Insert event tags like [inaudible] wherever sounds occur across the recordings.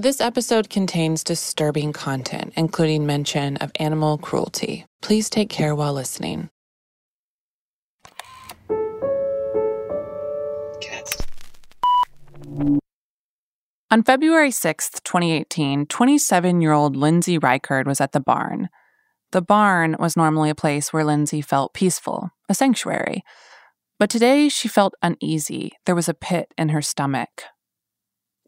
This episode contains disturbing content, including mention of animal cruelty. Please take care while listening. On February 6th, 2018, 27 year old Lindsay Reichard was at the barn. The barn was normally a place where Lindsay felt peaceful, a sanctuary. But today she felt uneasy. There was a pit in her stomach.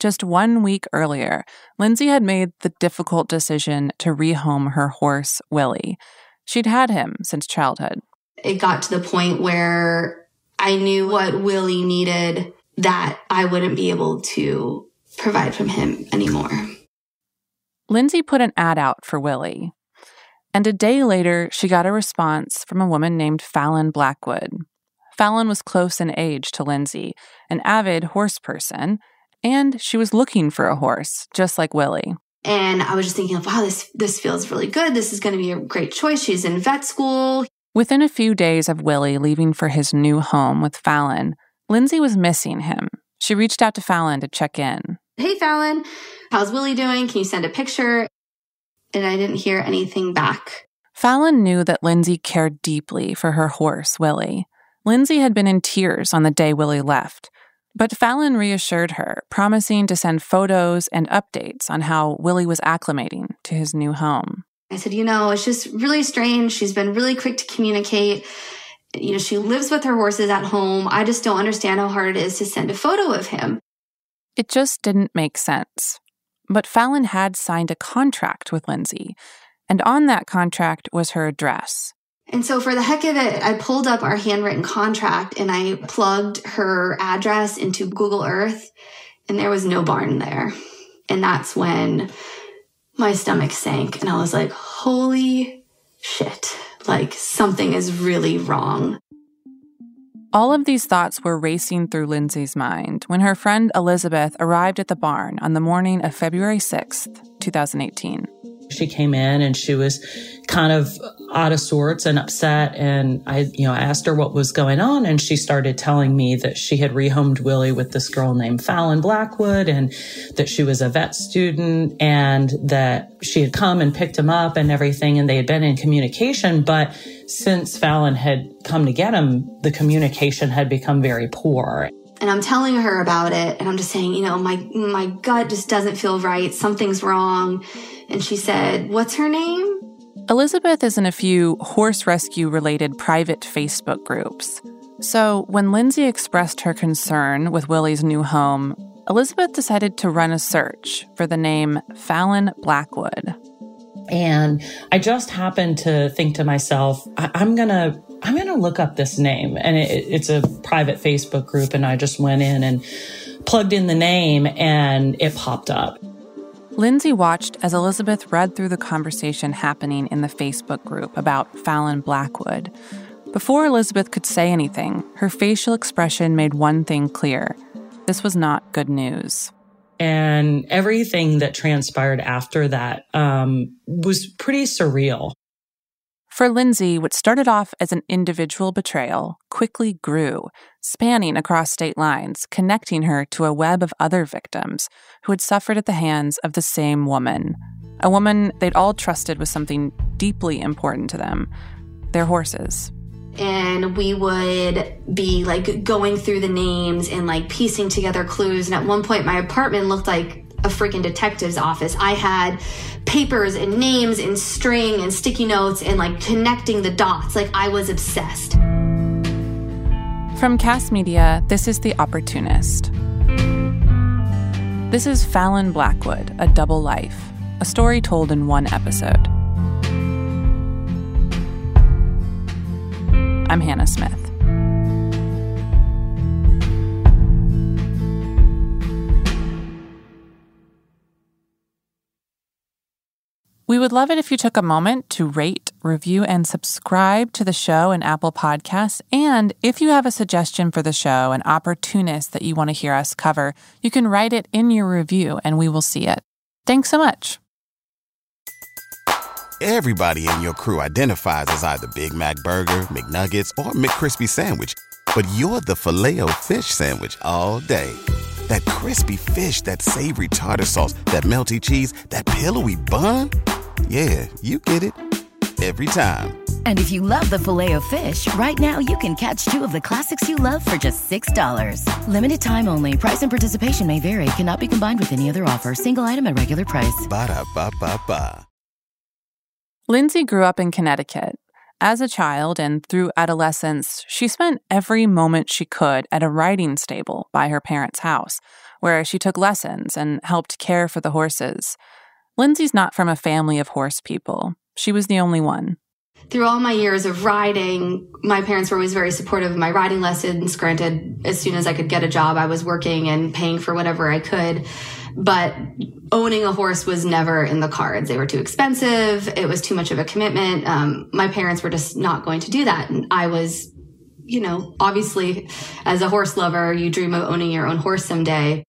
Just one week earlier, Lindsay had made the difficult decision to rehome her horse, Willie. She'd had him since childhood. It got to the point where I knew what Willie needed that I wouldn't be able to provide from him anymore. Lindsay put an ad out for Willie. And a day later, she got a response from a woman named Fallon Blackwood. Fallon was close in age to Lindsay, an avid horse person, and she was looking for a horse, just like Willie. And I was just thinking, wow, this this feels really good. This is going to be a great choice. She's in vet school. Within a few days of Willie leaving for his new home with Fallon, Lindsay was missing him. She reached out to Fallon to check in. Hey, Fallon, how's Willie doing? Can you send a picture? And I didn't hear anything back. Fallon knew that Lindsay cared deeply for her horse, Willie. Lindsay had been in tears on the day Willie left, but Fallon reassured her, promising to send photos and updates on how Willie was acclimating to his new home. I said, you know, it's just really strange. She's been really quick to communicate. You know, she lives with her horses at home. I just don't understand how hard it is to send a photo of him. It just didn't make sense. But Fallon had signed a contract with Lindsay, and on that contract was her address. And so, for the heck of it, I pulled up our handwritten contract and I plugged her address into Google Earth, and there was no barn there. And that's when my stomach sank, and I was like, holy shit, like something is really wrong. All of these thoughts were racing through Lindsay's mind when her friend Elizabeth arrived at the barn on the morning of February 6th, 2018. She came in and she was kind of out of sorts and upset. And I, you know, I asked her what was going on. And she started telling me that she had rehomed Willie with this girl named Fallon Blackwood and that she was a vet student and that she had come and picked him up and everything. And they had been in communication. But since Fallon had come to get him, the communication had become very poor and I'm telling her about it and I'm just saying, you know, my my gut just doesn't feel right. Something's wrong. And she said, "What's her name?" Elizabeth is in a few horse rescue related private Facebook groups. So, when Lindsay expressed her concern with Willie's new home, Elizabeth decided to run a search for the name Fallon Blackwood. And I just happened to think to myself, I- am going to I'm going to look up this name. And it, it's a private Facebook group. And I just went in and plugged in the name and it popped up. Lindsay watched as Elizabeth read through the conversation happening in the Facebook group about Fallon Blackwood. Before Elizabeth could say anything, her facial expression made one thing clear this was not good news. And everything that transpired after that um, was pretty surreal. For Lindsay, what started off as an individual betrayal quickly grew, spanning across state lines, connecting her to a web of other victims who had suffered at the hands of the same woman. A woman they'd all trusted with something deeply important to them their horses. And we would be like going through the names and like piecing together clues. And at one point, my apartment looked like a freaking detective's office. I had papers and names and string and sticky notes and like connecting the dots. Like I was obsessed. From Kast Media, this is The Opportunist. This is Fallon Blackwood, A Double Life, a story told in one episode. I'm Hannah Smith. We would love it if you took a moment to rate, review, and subscribe to the show in Apple Podcasts. And if you have a suggestion for the show, an opportunist that you want to hear us cover, you can write it in your review and we will see it. Thanks so much. Everybody in your crew identifies as either Big Mac Burger, McNuggets, or McCrispy Sandwich, but you're the filet fish Sandwich all day. That crispy fish, that savory tartar sauce, that melty cheese, that pillowy bun. Yeah, you get it every time. And if you love the filet of fish, right now you can catch two of the classics you love for just $6. Limited time only. Price and participation may vary. Cannot be combined with any other offer. Single item at regular price. Ba da ba ba ba. Lindsay grew up in Connecticut. As a child and through adolescence, she spent every moment she could at a riding stable by her parents' house, where she took lessons and helped care for the horses. Lindsay's not from a family of horse people. She was the only one. Through all my years of riding, my parents were always very supportive of my riding lessons. Granted, as soon as I could get a job, I was working and paying for whatever I could. But owning a horse was never in the cards. They were too expensive. It was too much of a commitment. Um, my parents were just not going to do that. And I was, you know, obviously as a horse lover, you dream of owning your own horse someday.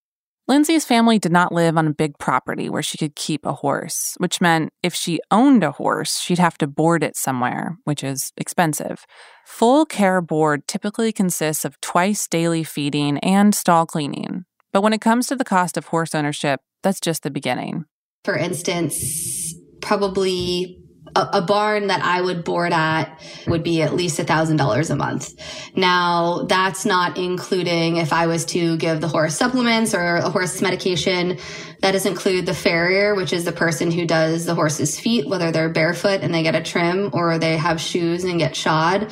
Lindsay's family did not live on a big property where she could keep a horse, which meant if she owned a horse, she'd have to board it somewhere, which is expensive. Full care board typically consists of twice daily feeding and stall cleaning. But when it comes to the cost of horse ownership, that's just the beginning. For instance, probably a, a barn that I would board at would be at least a thousand dollars a month. Now that's not including if I was to give the horse supplements or a horse medication. That does include the farrier, which is the person who does the horse's feet, whether they're barefoot and they get a trim or they have shoes and get shod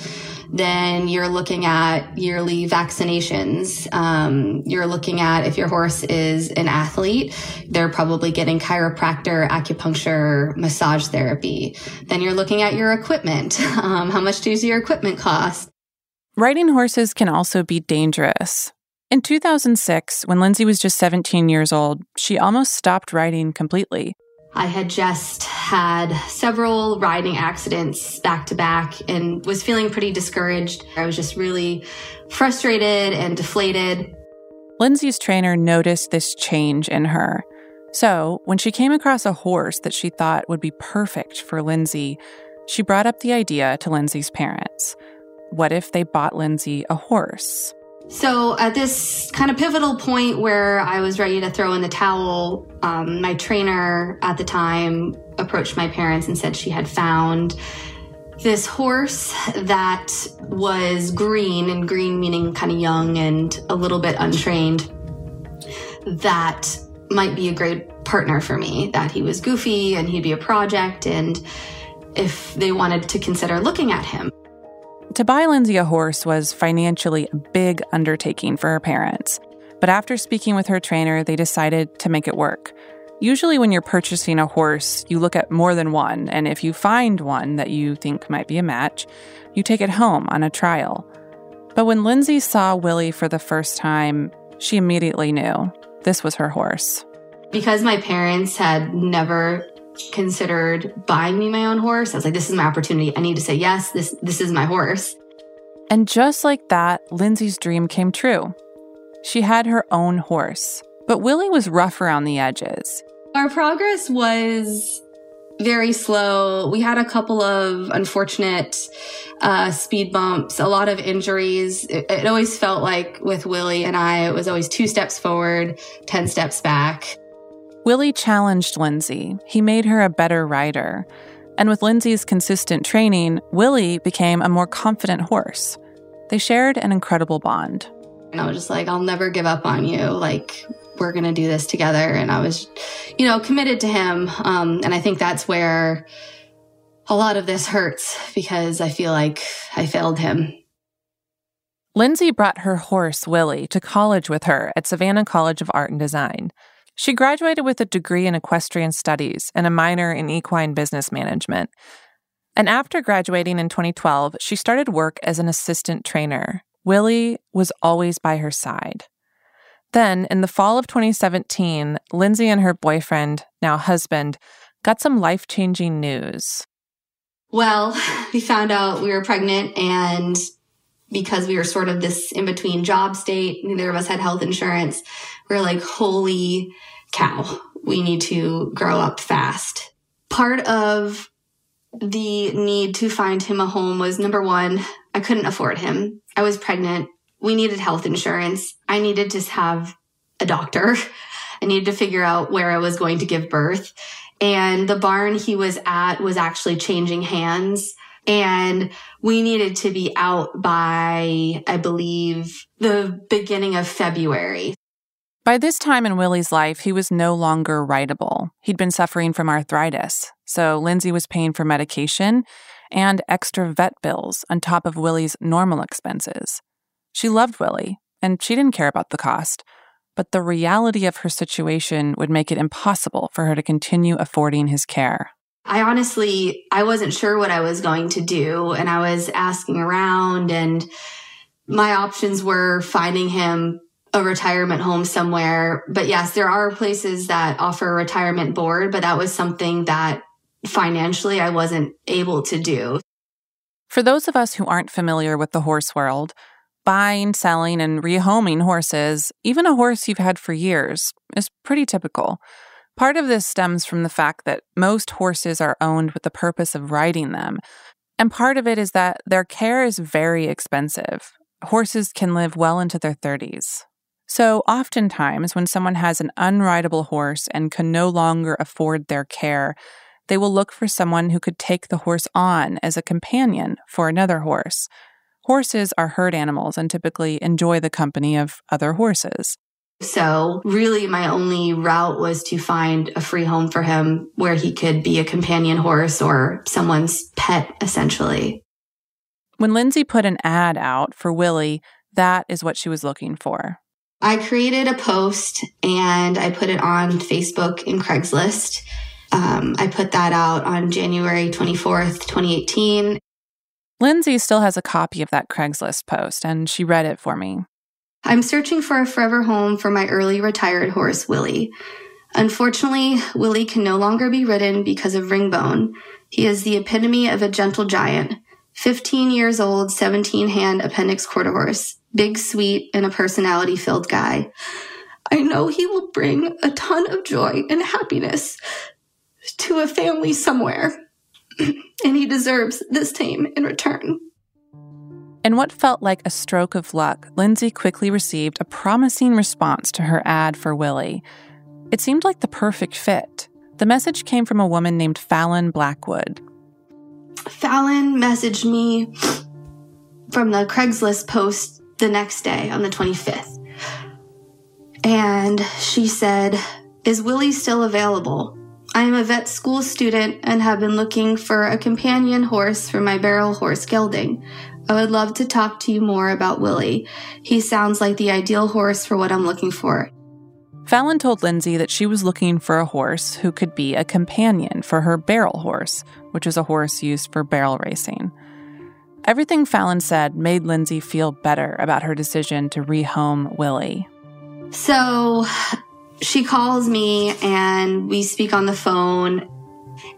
then you're looking at yearly vaccinations. Um, you're looking at if your horse is an athlete, they're probably getting chiropractor, acupuncture, massage therapy. Then you're looking at your equipment. [laughs] Um, how much does your equipment cost? Riding horses can also be dangerous. In 2006, when Lindsay was just 17 years old, she almost stopped riding completely. I had just had several riding accidents back to back and was feeling pretty discouraged. I was just really frustrated and deflated. Lindsay's trainer noticed this change in her. So, when she came across a horse that she thought would be perfect for Lindsay, she brought up the idea to Lindsay's parents. What if they bought Lindsay a horse? So at this kind of pivotal point where I was ready to throw in the towel, um, my trainer at the time approached my parents and said she had found this horse that was green, and green meaning kind of young and a little bit untrained, that might be a great partner for me, that he was goofy and he'd be a project, and if they wanted to consider looking at him. To buy Lindsay a horse was financially a big undertaking for her parents. But after speaking with her trainer, they decided to make it work. Usually, when you're purchasing a horse, you look at more than one, and if you find one that you think might be a match, you take it home on a trial. But when Lindsay saw Willie for the first time, she immediately knew this was her horse. Because my parents had never considered buying me my own horse. I was like, this is my opportunity. I need to say yes. This this is my horse. And just like that, Lindsay's dream came true. She had her own horse, but Willie was rough around the edges. Our progress was very slow. We had a couple of unfortunate uh, speed bumps, a lot of injuries. It, it always felt like with Willie and I, it was always two steps forward, 10 steps back. Willie challenged Lindsay. He made her a better rider. And with Lindsay's consistent training, Willie became a more confident horse. They shared an incredible bond. And I was just like, I'll never give up on you. Like, we're going to do this together. And I was, you know, committed to him. Um, and I think that's where a lot of this hurts because I feel like I failed him. Lindsay brought her horse, Willie, to college with her at Savannah College of Art and Design. She graduated with a degree in equestrian studies and a minor in equine business management. And after graduating in 2012, she started work as an assistant trainer. Willie was always by her side. Then, in the fall of 2017, Lindsay and her boyfriend, now husband, got some life changing news. Well, [laughs] we found out we were pregnant, and because we were sort of this in between job state, neither of us had health insurance. We are like, holy cow, we need to grow up fast. Part of the need to find him a home was number one, I couldn't afford him. I was pregnant. We needed health insurance. I needed to have a doctor. I needed to figure out where I was going to give birth. And the barn he was at was actually changing hands. And we needed to be out by, I believe, the beginning of February. By this time in Willie's life, he was no longer rideable. He'd been suffering from arthritis, so Lindsay was paying for medication and extra vet bills on top of Willie's normal expenses. She loved Willie, and she didn't care about the cost, but the reality of her situation would make it impossible for her to continue affording his care. I honestly, I wasn't sure what I was going to do, and I was asking around, and my options were finding him a retirement home somewhere. But yes, there are places that offer a retirement board, but that was something that financially I wasn't able to do. For those of us who aren't familiar with the horse world, buying, selling, and rehoming horses, even a horse you've had for years, is pretty typical. Part of this stems from the fact that most horses are owned with the purpose of riding them. And part of it is that their care is very expensive. Horses can live well into their 30s. So, oftentimes, when someone has an unrideable horse and can no longer afford their care, they will look for someone who could take the horse on as a companion for another horse. Horses are herd animals and typically enjoy the company of other horses. So, really, my only route was to find a free home for him where he could be a companion horse or someone's pet, essentially. When Lindsay put an ad out for Willie, that is what she was looking for. I created a post and I put it on Facebook and Craigslist. Um, I put that out on January 24th, 2018. Lindsay still has a copy of that Craigslist post and she read it for me. I'm searching for a forever home for my early retired horse, Willie. Unfortunately, Willie can no longer be ridden because of ringbone. He is the epitome of a gentle giant. 15 years old, 17 hand appendix quarter horse big, sweet, and a personality filled guy. I know he will bring a ton of joy and happiness to a family somewhere, [clears throat] and he deserves this tame in return. In what felt like a stroke of luck, Lindsay quickly received a promising response to her ad for Willie. It seemed like the perfect fit. The message came from a woman named Fallon Blackwood. Fallon messaged me from the Craigslist post the next day on the 25th. And she said, Is Willie still available? I am a vet school student and have been looking for a companion horse for my barrel horse gelding. I would love to talk to you more about Willie. He sounds like the ideal horse for what I'm looking for. Fallon told Lindsay that she was looking for a horse who could be a companion for her barrel horse, which is a horse used for barrel racing. Everything Fallon said made Lindsay feel better about her decision to rehome Willie. So she calls me and we speak on the phone,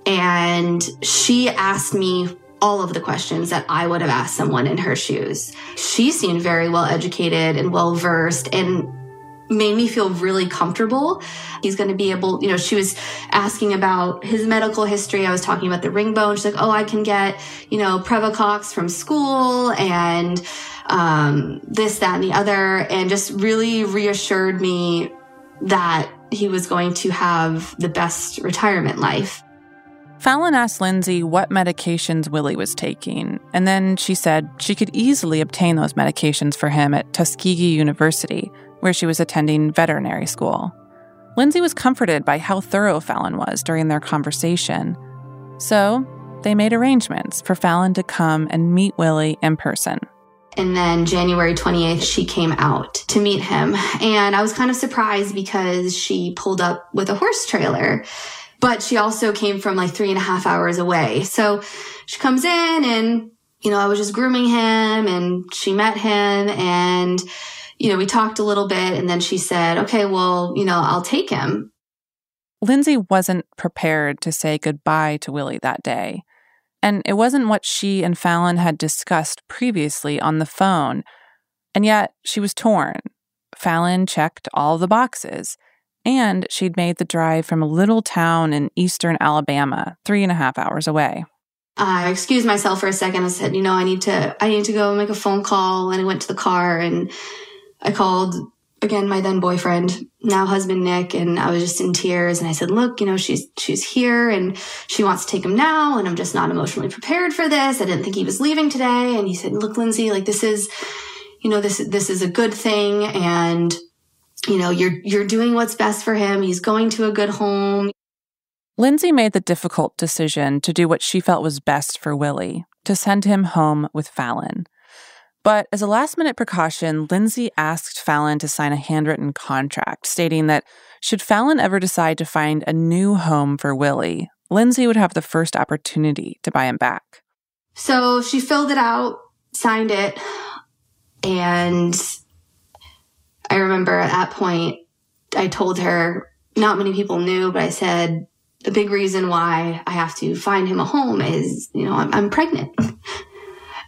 and she asked me all of the questions that I would have asked someone in her shoes. She seemed very well educated and well versed and made me feel really comfortable. He's going to be able, you know, she was asking about his medical history. I was talking about the ring bone. She's like, oh, I can get, you know, Previcox from school and um, this, that, and the other. And just really reassured me that he was going to have the best retirement life. Fallon asked Lindsay what medications Willie was taking, and then she said she could easily obtain those medications for him at Tuskegee University, where she was attending veterinary school. Lindsay was comforted by how thorough Fallon was during their conversation. So they made arrangements for Fallon to come and meet Willie in person. And then January 28th, she came out to meet him. And I was kind of surprised because she pulled up with a horse trailer, but she also came from like three and a half hours away. So she comes in and, you know, I was just grooming him and she met him and you know, we talked a little bit and then she said, okay, well, you know, I'll take him. Lindsay wasn't prepared to say goodbye to Willie that day. And it wasn't what she and Fallon had discussed previously on the phone. And yet she was torn. Fallon checked all the boxes, and she'd made the drive from a little town in eastern Alabama, three and a half hours away. I excused myself for a second. I said, you know, I need to, I need to go make a phone call. And I went to the car and I called again my then boyfriend, now husband Nick, and I was just in tears. And I said, look, you know, she's she's here and she wants to take him now, and I'm just not emotionally prepared for this. I didn't think he was leaving today. And he said, look, Lindsay, like this is, you know, this this is a good thing, and you know, you're you're doing what's best for him. He's going to a good home. Lindsay made the difficult decision to do what she felt was best for Willie, to send him home with Fallon. But as a last minute precaution, Lindsay asked Fallon to sign a handwritten contract stating that should Fallon ever decide to find a new home for Willie, Lindsay would have the first opportunity to buy him back. So she filled it out, signed it, and I remember at that point, I told her, not many people knew, but I said, the big reason why I have to find him a home is, you know, I'm, I'm pregnant.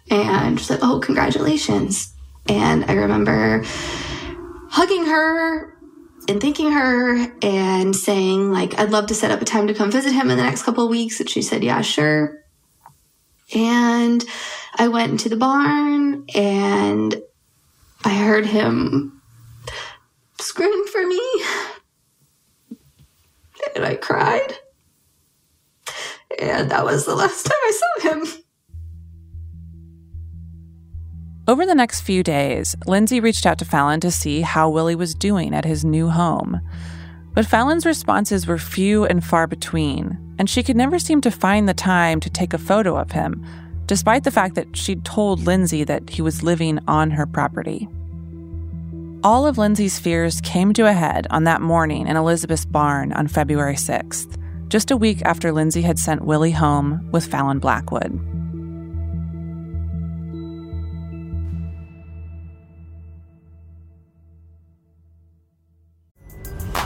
And she's like, oh, congratulations. And I remember hugging her and thanking her and saying, like, I'd love to set up a time to come visit him in the next couple of weeks. And she said, yeah, sure. And I went into the barn and I heard him scream for me. And I cried. And that was the last time I saw him. Over the next few days, Lindsay reached out to Fallon to see how Willie was doing at his new home. But Fallon's responses were few and far between, and she could never seem to find the time to take a photo of him, despite the fact that she'd told Lindsay that he was living on her property. All of Lindsay's fears came to a head on that morning in Elizabeth's barn on February 6th, just a week after Lindsay had sent Willie home with Fallon Blackwood.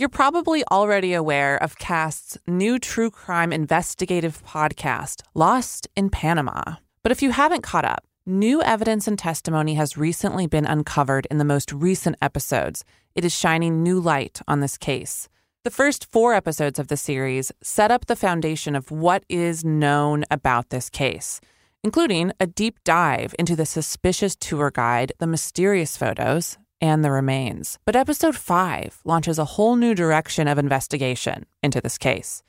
You're probably already aware of Kast's new true crime investigative podcast, Lost in Panama. But if you haven't caught up, new evidence and testimony has recently been uncovered in the most recent episodes. It is shining new light on this case. The first four episodes of the series set up the foundation of what is known about this case, including a deep dive into the suspicious tour guide, the mysterious photos, and the remains. But episode 5 launches a whole new direction of investigation into this case.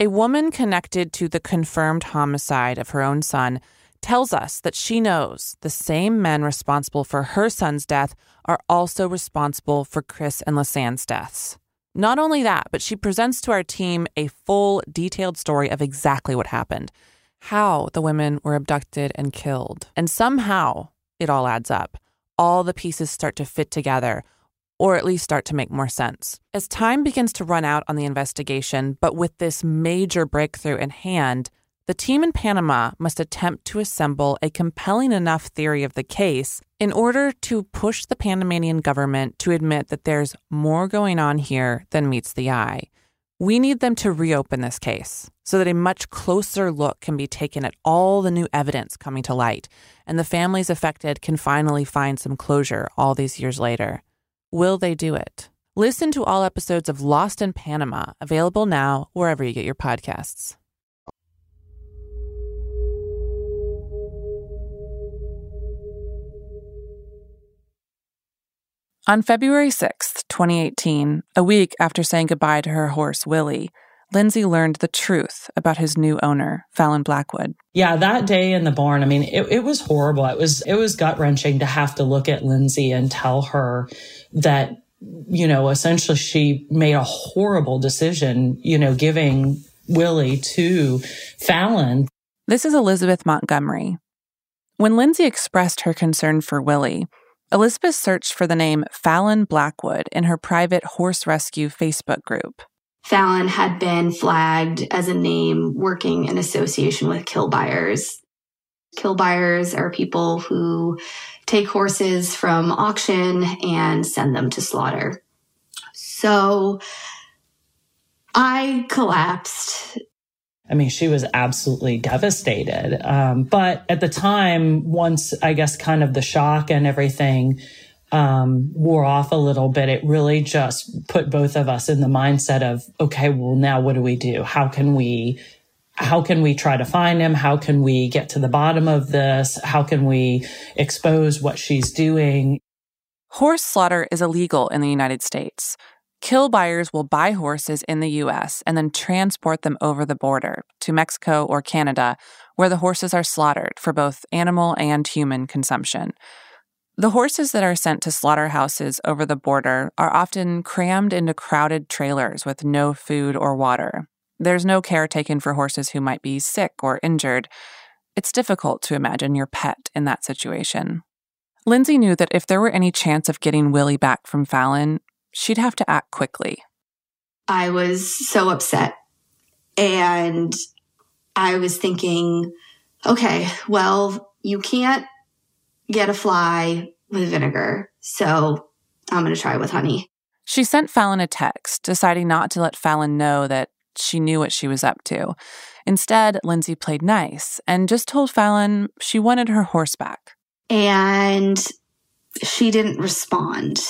A woman connected to the confirmed homicide of her own son tells us that she knows the same men responsible for her son's death are also responsible for Chris and Lisanne's deaths. Not only that, but she presents to our team a full, detailed story of exactly what happened, how the women were abducted and killed. And somehow it all adds up all the pieces start to fit together, or at least start to make more sense. As time begins to run out on the investigation, but with this major breakthrough in hand, the team in Panama must attempt to assemble a compelling enough theory of the case in order to push the Panamanian government to admit that there's more going on here than meets the eye. We need them to reopen this case so that a much closer look can be taken at all the new evidence coming to light, and the families affected can finally find some closure all these years later. Will they do it? Listen to all episodes of Lost in Panama, available now wherever you get your podcasts. On February 6th, 2018, a week after saying goodbye to her horse, Willie, Lindsay learned the truth about his new owner, Fallon Blackwood. Yeah, that day in the barn, I mean, it, it was horrible. It was it was gut wrenching to have to look at Lindsay and tell her that, you know, essentially she made a horrible decision, you know, giving Willie to Fallon. This is Elizabeth Montgomery. When Lindsay expressed her concern for Willie, Elizabeth searched for the name Fallon Blackwood in her private horse rescue Facebook group. Fallon had been flagged as a name working in association with kill buyers. Kill buyers are people who take horses from auction and send them to slaughter. So I collapsed I mean, she was absolutely devastated. Um, but at the time, once I guess kind of the shock and everything um, wore off a little bit, it really just put both of us in the mindset of, okay, well, now what do we do? How can we? How can we try to find him? How can we get to the bottom of this? How can we expose what she's doing? Horse slaughter is illegal in the United States. Kill buyers will buy horses in the US and then transport them over the border to Mexico or Canada, where the horses are slaughtered for both animal and human consumption. The horses that are sent to slaughterhouses over the border are often crammed into crowded trailers with no food or water. There's no care taken for horses who might be sick or injured. It's difficult to imagine your pet in that situation. Lindsay knew that if there were any chance of getting Willie back from Fallon, she'd have to act quickly. I was so upset. And I was thinking, okay, well, you can't get a fly with mm-hmm. vinegar. So I'm going to try with honey. She sent Fallon a text, deciding not to let Fallon know that she knew what she was up to. Instead, Lindsay played nice and just told Fallon she wanted her horse back. And she didn't respond.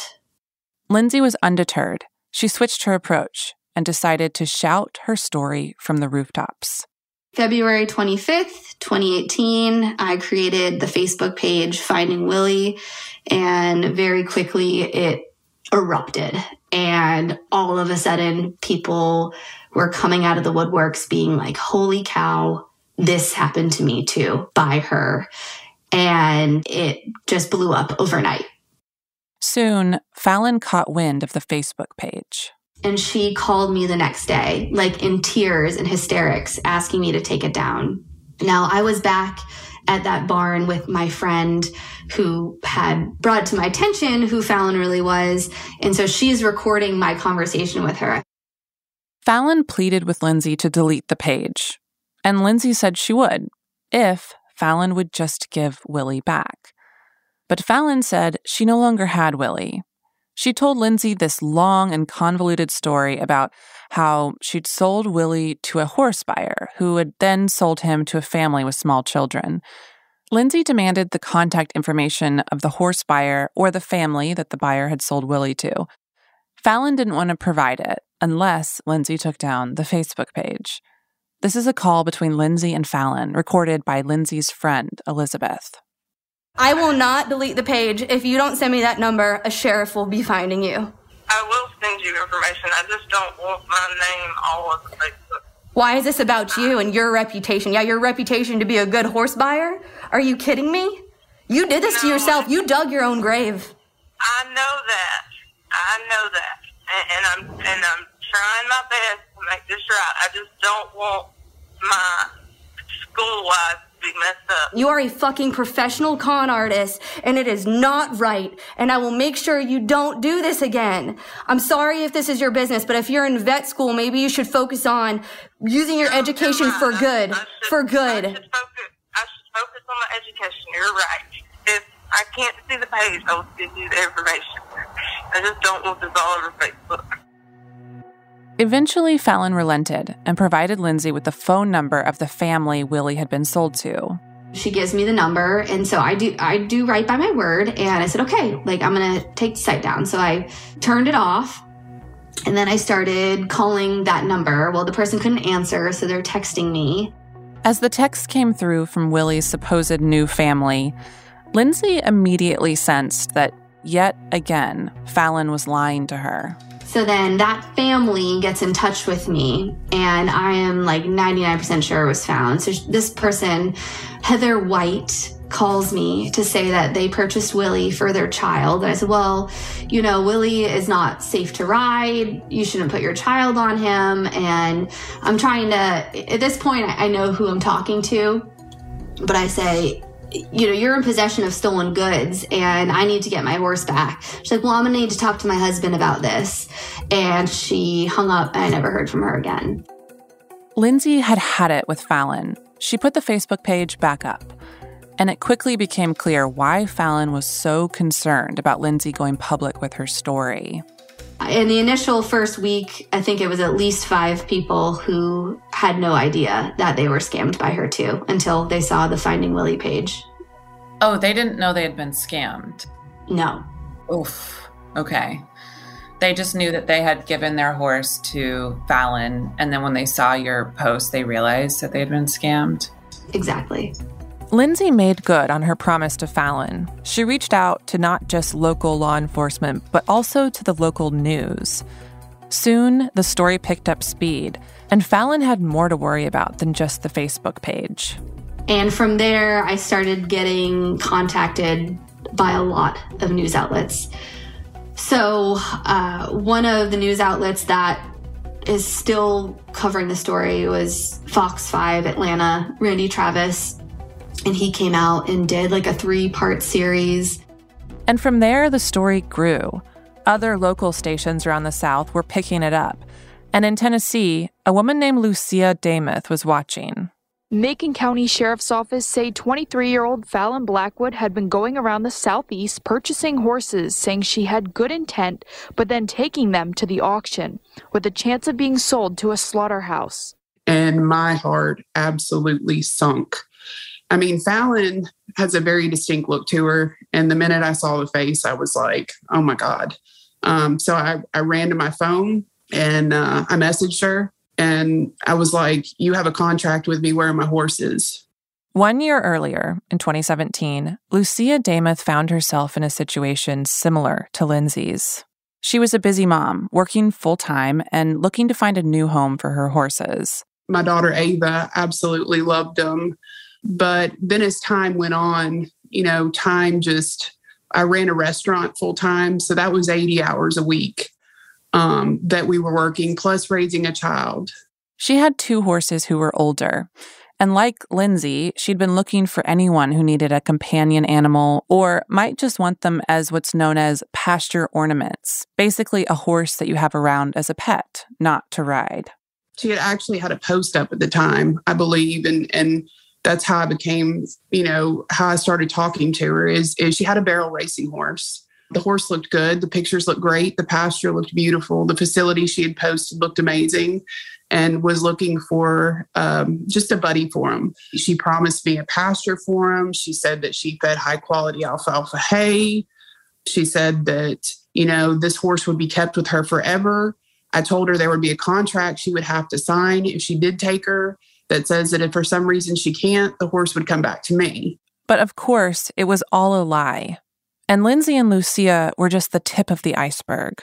Lindsay was undeterred. She switched her approach and decided to shout her story from the rooftops. February 25th, 2018, I created the Facebook page Finding Willie, and very quickly it erupted. And all of a sudden, people were coming out of the woodworks being like, holy cow, this happened to me too by her. And it just blew up overnight. Soon, Fallon caught wind of the Facebook page. And she called me the next day, like in tears and hysterics, asking me to take it down. Now, I was back at that barn with my friend who had brought to my attention who Fallon really was. And so she's recording my conversation with her. Fallon pleaded with Lindsay to delete the page. And Lindsay said she would, if Fallon would just give Willie back. But Fallon said she no longer had Willie. She told Lindsay this long and convoluted story about how she'd sold Willie to a horse buyer who had then sold him to a family with small children. Lindsay demanded the contact information of the horse buyer or the family that the buyer had sold Willie to. Fallon didn't want to provide it unless Lindsay took down the Facebook page. This is a call between Lindsay and Fallon, recorded by Lindsay's friend, Elizabeth. I will not delete the page. If you don't send me that number, a sheriff will be finding you. I will send you information. I just don't want my name all over Facebook. Why is this about you and your reputation? Yeah, your reputation to be a good horse buyer? Are you kidding me? You did this no, to yourself. You dug your own grave. I know that. I know that. And, and I'm and I'm trying my best to make this right. I just don't want my school life be messed up. You are a fucking professional con artist, and it is not right. And I will make sure you don't do this again. I'm sorry if this is your business, but if you're in vet school, maybe you should focus on using your no, education for good. Should, for good. I should, focus, I should focus on my education. You're right. If I can't see the page, I'll give you the information. I just don't want this all over Facebook. Eventually, Fallon relented and provided Lindsay with the phone number of the family Willie had been sold to. She gives me the number, and so I do. I do right by my word, and I said, "Okay, like I'm gonna take the site down." So I turned it off, and then I started calling that number. Well, the person couldn't answer, so they're texting me. As the text came through from Willie's supposed new family, Lindsay immediately sensed that yet again Fallon was lying to her. So then that family gets in touch with me, and I am like 99% sure it was found. So this person, Heather White, calls me to say that they purchased Willie for their child. And I said, Well, you know, Willie is not safe to ride. You shouldn't put your child on him. And I'm trying to, at this point, I know who I'm talking to, but I say, you know, you're in possession of stolen goods and I need to get my horse back. She's like, well, I'm going to need to talk to my husband about this. And she hung up and I never heard from her again. Lindsay had had it with Fallon. She put the Facebook page back up. And it quickly became clear why Fallon was so concerned about Lindsay going public with her story. In the initial first week, I think it was at least five people who had no idea that they were scammed by her too until they saw the Finding Willie page. Oh, they didn't know they had been scammed? No. Oof. Okay. They just knew that they had given their horse to Fallon, and then when they saw your post, they realized that they had been scammed? Exactly. Lindsay made good on her promise to Fallon. She reached out to not just local law enforcement, but also to the local news. Soon, the story picked up speed, and Fallon had more to worry about than just the Facebook page. And from there, I started getting contacted by a lot of news outlets. So, uh, one of the news outlets that is still covering the story was Fox 5 Atlanta. Randy Travis and he came out and did like a three part series. And from there, the story grew. Other local stations around the South were picking it up. And in Tennessee, a woman named Lucia Damuth was watching. Macon County Sheriff's Office say 23-year-old Fallon Blackwood had been going around the southeast purchasing horses, saying she had good intent, but then taking them to the auction with a chance of being sold to a slaughterhouse. And my heart absolutely sunk I mean, Fallon has a very distinct look to her. And the minute I saw the face, I was like, oh my God. Um, so I, I ran to my phone and uh, I messaged her and I was like, you have a contract with me. Where are my horses? One year earlier, in 2017, Lucia Damuth found herself in a situation similar to Lindsay's. She was a busy mom, working full time and looking to find a new home for her horses. My daughter Ava absolutely loved them. But then as time went on, you know, time just, I ran a restaurant full time. So that was 80 hours a week um, that we were working, plus raising a child. She had two horses who were older. And like Lindsay, she'd been looking for anyone who needed a companion animal or might just want them as what's known as pasture ornaments, basically a horse that you have around as a pet, not to ride. She had actually had a post up at the time, I believe, and and that's how I became, you know, how I started talking to her is, is she had a barrel racing horse. The horse looked good. The pictures looked great. The pasture looked beautiful. The facility she had posted looked amazing and was looking for um, just a buddy for him. She promised me a pasture for him. She said that she fed high quality alfalfa hay. She said that, you know, this horse would be kept with her forever. I told her there would be a contract she would have to sign if she did take her that says that if for some reason she can't, the horse would come back to me. But of course, it was all a lie. And Lindsay and Lucia were just the tip of the iceberg.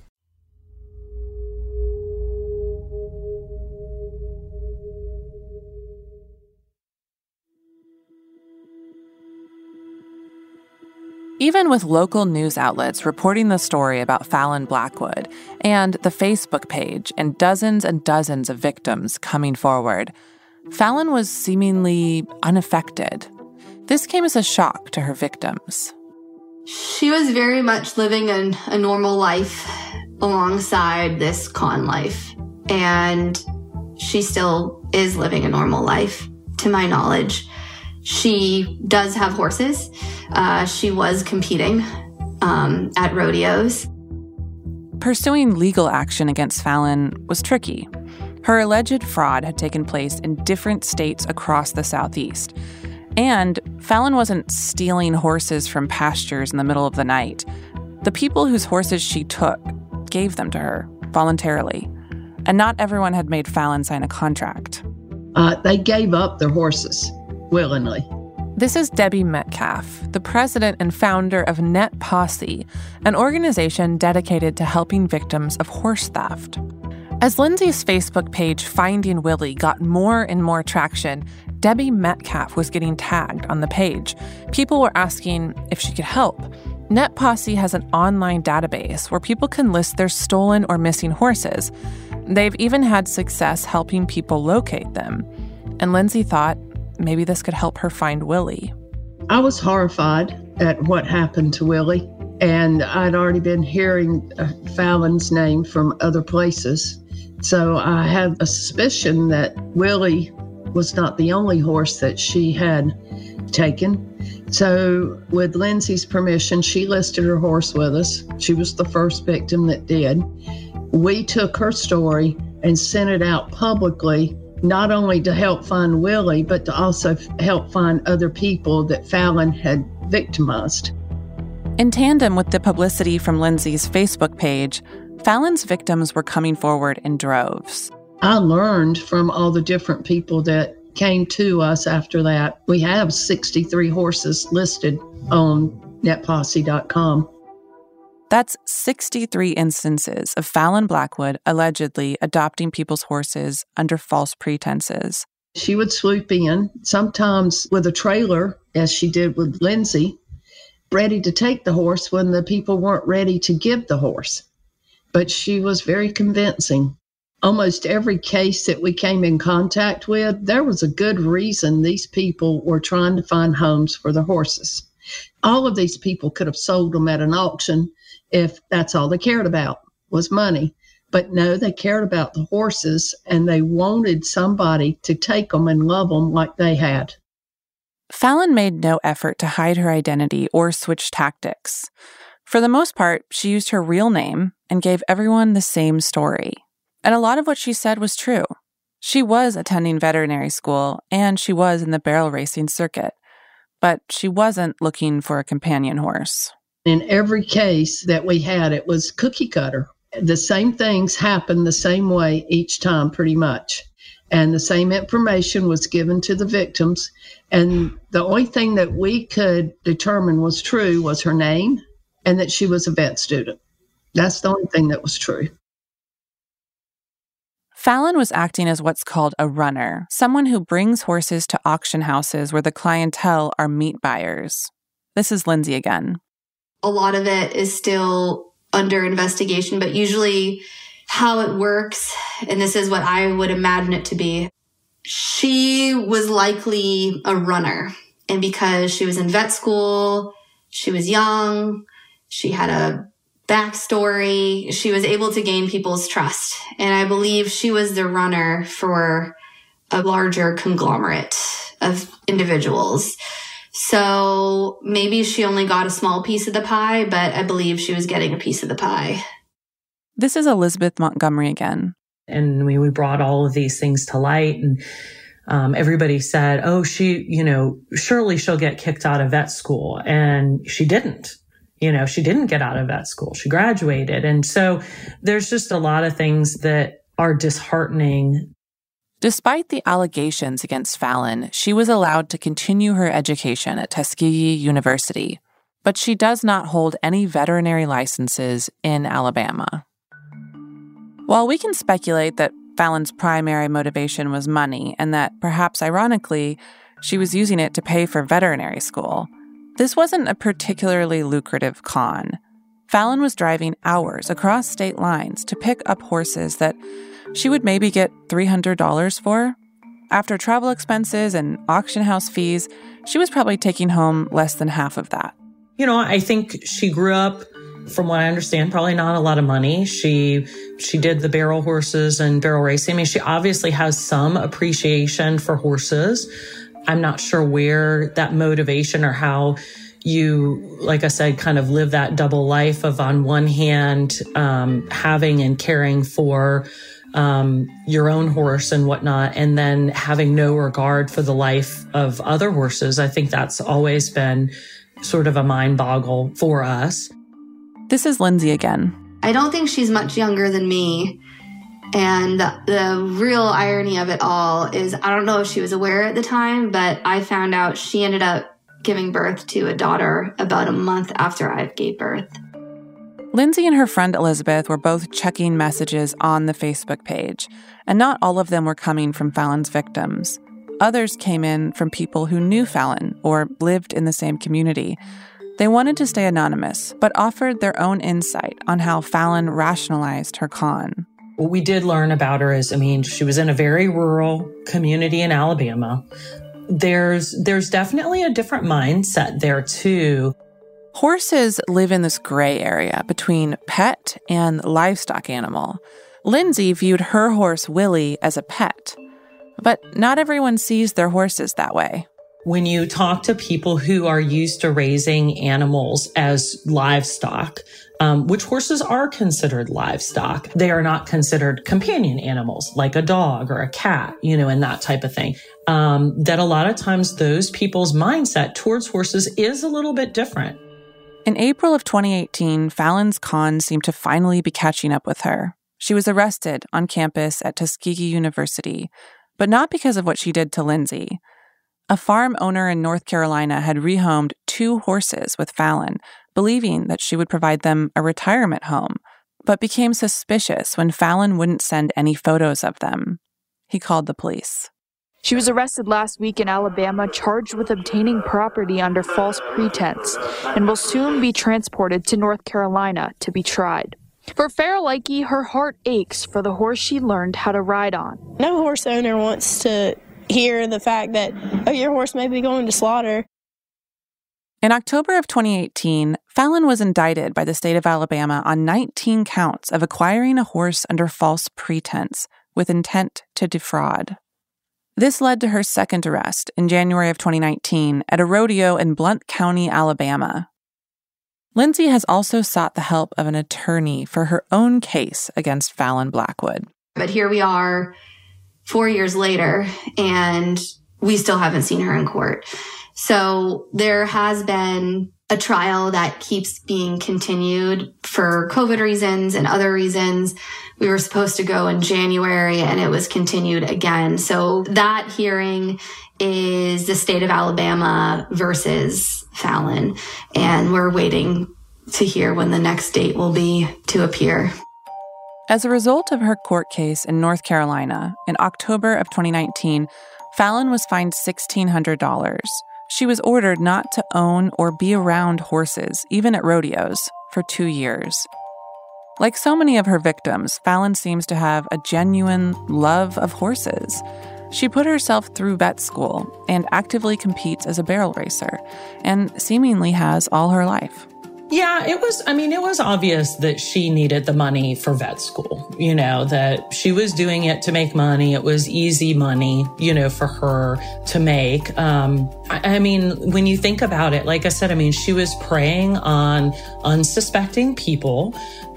Even with local news outlets reporting the story about Fallon Blackwood and the Facebook page and dozens and dozens of victims coming forward, Fallon was seemingly unaffected. This came as a shock to her victims. She was very much living an, a normal life alongside this con life. And she still is living a normal life, to my knowledge. She does have horses. Uh, she was competing um, at rodeos. Pursuing legal action against Fallon was tricky. Her alleged fraud had taken place in different states across the Southeast. And Fallon wasn't stealing horses from pastures in the middle of the night. The people whose horses she took gave them to her voluntarily. And not everyone had made Fallon sign a contract. Uh, they gave up their horses willingly. This is Debi Metcalfe, the president and founder of NetPosse, an organization dedicated to helping victims of horse theft. As Lindsay's Facebook page, Finding Willie, got more and more traction, Debi Metcalfe was getting tagged on the page. People were asking if she could help. NetPosse has an online database where people can list their stolen or missing horses. They've even had success helping people locate them. And Lindsay thought maybe this could help her find Willie. I was horrified at what happened to Willie, and I'd already been hearing uh, Fallon's name from other places. So I had a suspicion that Willie was not the only horse that she had taken. So, with Lindsay's permission, she listed her horse with us. She was the first victim that did. We took her story and sent it out publicly not only to help find Willie, but to also help find other people that Fallon had victimized. In tandem with the publicity from Lindsay's Facebook page, Fallon's victims were coming forward in droves. I learned from all the different people that came to us after that. We have 63 horses listed on netposse.com. That's 63 instances of Fallon Blackwood allegedly adopting people's horses under false pretenses. She would swoop in, sometimes with a trailer, as she did with Lindsay, ready to take the horse when the people weren't ready to give the horse. But she was very convincing. Almost every case that we came in contact with, there was a good reason these people were trying to find homes for the horses. All of these people could have sold them at an auction if that's all they cared about was money. But no, they cared about the horses and they wanted somebody to take them and love them like they had. Fallon made no effort to hide her identity or switch tactics. For the most part, she used her real name and gave everyone the same story. And a lot of what she said was true. She was attending veterinary school and she was in the barrel racing circuit, but she wasn't looking for a companion horse. In every case that we had, it was cookie cutter. The same things happened the same way each time, pretty much. And the same information was given to the victims. And the only thing that we could determine was true was her name and that she was a vet student. That's the only thing that was true. Fallon was acting as what's called a runner, someone who brings horses to auction houses where the clientele are meat buyers. This is Lindsay again a lot of it is still under investigation, but usually how it works, and this is what I would imagine it to be. She was likely a runner. And because she was in vet school, she was young, she had a backstory, she was able to gain people's trust. And I believe she was the runner for a larger conglomerate of individuals. So maybe she only got a small piece of the pie, but I believe she was getting a piece of the pie. This is Elizabeth Montgomery again. And we, we brought all of these things to light. And um, everybody said, oh, she, you know, surely she'll get kicked out of vet school. And she didn't. You know, she didn't get out of vet school. She graduated. And so there's just a lot of things that are disheartening. Despite the allegations against Fallon, she was allowed to continue her education at Tuskegee University, but she does not hold any veterinary licenses in Alabama. While we can speculate that Fallon's primary motivation was money and that, perhaps ironically, she was using it to pay for veterinary school, this wasn't a particularly lucrative con. Fallon was driving hours across state lines to pick up horses that she would maybe get $300 for. After travel expenses and auction house fees, she was probably taking home less than half of that. You know, I think she grew up from what I understand, probably not a lot of money. She she did the barrel horses and barrel racing. I mean, she obviously has some appreciation for horses. I'm not sure where that motivation or how you, like I said, kind of live that double life of on one hand um, having and caring for um, your own horse and whatnot, and then having no regard for the life of other horses. I think that's always been sort of a mind boggle for us. This is Lindsay again. I don't think she's much younger than me. And the real irony of it all is I don't know if she was aware at the time, but I found out she ended up giving birth to a daughter about a month after I gave birth. Lindsay and her friend Elizabeth were both checking messages on the Facebook page, and not all of them were coming from Fallon's victims. Others came in from people who knew Fallon or lived in the same community. They wanted to stay anonymous, but offered their own insight on how Fallon rationalized her con. What we did learn about her is, I mean, she was in a very rural community in Alabama. There's there's definitely a different mindset there too. Horses live in this gray area between pet and livestock animal. Lindsay viewed her horse Willie as a pet, but not everyone sees their horses that way. When you talk to people who are used to raising animals as livestock, um, which horses are considered livestock, they are not considered companion animals like a dog or a cat, you know, and that type of thing. Um, that a lot of times those people's mindset towards horses is a little bit different. In April of 2018, Fallon's con seemed to finally be catching up with her. She was arrested on campus at Tuskegee University, but not because of what she did to Lindsay. A farm owner in North Carolina had rehomed two horses with Fallon, believing that she would provide them a retirement home, but became suspicious when Fallon wouldn't send any photos of them. He called the police. She was arrested last week in Alabama, charged with obtaining property under false pretense, and will soon be transported to North Carolina to be tried. For Farrellikey, her heart aches for the horse she learned how to ride on. No horse owner wants to hear the fact that, oh, your horse may be going to slaughter. In October of 2018, Fallon was indicted by the state of Alabama on 19 counts of acquiring a horse under false pretense with intent to defraud. This led to her second arrest in January of 2019 at a rodeo in Blount County, Alabama. Lindsay has also sought the help of an attorney for her own case against Fallon Blackwood. But here we are four years later, and we still haven't seen her in court. So there has been a trial that keeps being continued for COVID reasons and other reasons. We were supposed to go in January and it was continued again. So that hearing is the state of Alabama versus Fallon. And we're waiting to hear when the next date will be to appear. As a result of her court case in North Carolina, in October of 2019, Fallon was fined $1,600. She was ordered not to own or be around horses, even at rodeos, for two years. Like so many of her victims, Fallon seems to have a genuine love of horses. She put herself through vet school and actively competes as a barrel racer, and seemingly has all her life. Yeah, it was, I mean, it was obvious that she needed the money for vet school, you know, that she was doing it to make money. It was easy money, you know, for her to make. Um, I, I mean, when you think about it, like I said, I mean, she was preying on unsuspecting people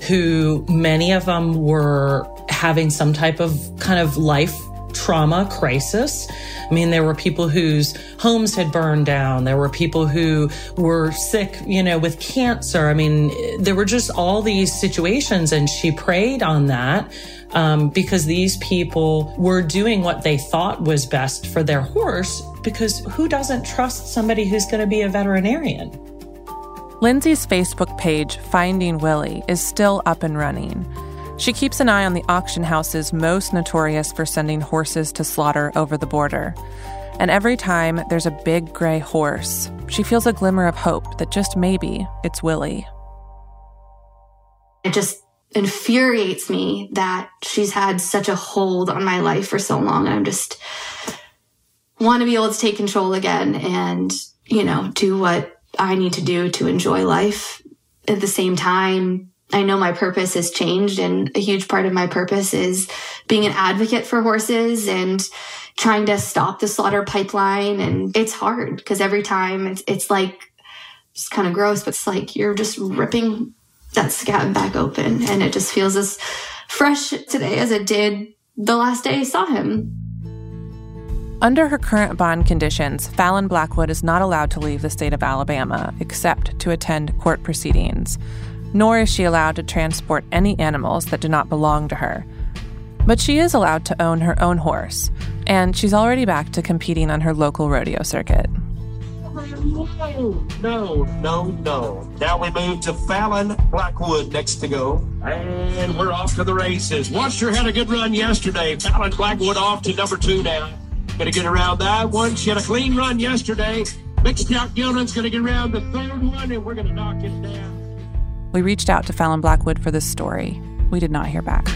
who many of them were having some type of kind of life trauma crisis. I mean, there were people whose homes had burned down. There were people who were sick, you know, with cancer. I mean, there were just all these situations, and she preyed on that. Um, because these people were doing what they thought was best for their horse. Because who doesn't trust somebody who's going to be a veterinarian? Lindsay's Facebook page, Finding Willie, is still up and running. She keeps an eye on the auction houses most notorious for sending horses to slaughter over the border. And every time there's a big gray horse, she feels a glimmer of hope that just maybe it's Willie. It just infuriates me that she's had such a hold on my life for so long. And I'm just want to be able to take control again and, you know, do what I need to do to enjoy life. At the same time, I know my purpose has changed and a huge part of my purpose is being an advocate for horses and trying to stop the slaughter pipeline. And it's hard because every time it's, it's like, it's kind of gross, but it's like you're just ripping that scab back open. And it just feels as fresh today as it did the last day I saw him. Under her current bond conditions, Fallon Blackwood is not allowed to leave the state of Alabama except to attend court proceedings, nor is she allowed to transport any animals that do not belong to her. But she is allowed to own her own horse, and she's already back to competing on her local rodeo circuit. No, no, no, no. Now we move to Fallon Blackwood next to go. And we're off to the races. Washer had a good run yesterday. Fallon Blackwood off to number two now. Gonna get around that one. She had a clean run yesterday. Mixed Jack Gillen's gonna get around the third one, and we're gonna knock it down. We reached out to Fallon Blackwood for this story. We did not hear back.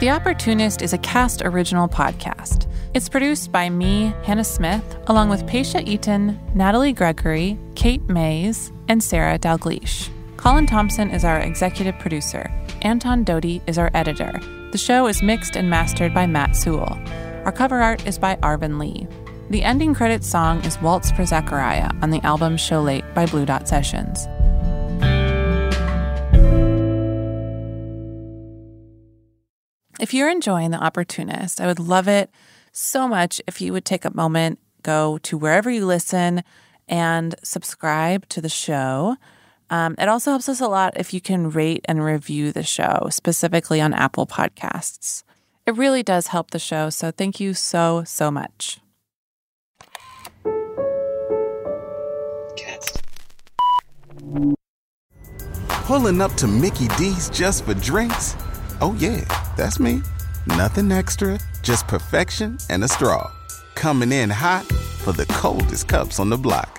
The Opportunist is a Kast original podcast. It's produced by me, Hannah Smith, along with Paisha Eaton, Natalie Gregory, Kate Mays, and Sarah Dalgleish. Colin Thompson is our executive producer. Anton Doty is our editor. The show is mixed and mastered by Matt Sewell. Our cover art is by Arvin Lee. The ending credits song is Waltz for Zachariah on the album Show Late by Blue Dot Sessions. If you're enjoying The Opportunist, I would love it so much if you would take a moment, go to wherever you listen, and subscribe to the show. Um, it also helps us a lot if you can rate and review the show, specifically on Apple Podcasts. It really does help the show, so thank you so, so much. Pulling up to Mickey D's just for drinks? Oh, yeah, that's me. Nothing extra, just perfection and a straw. Coming in hot for the coldest cups on the block.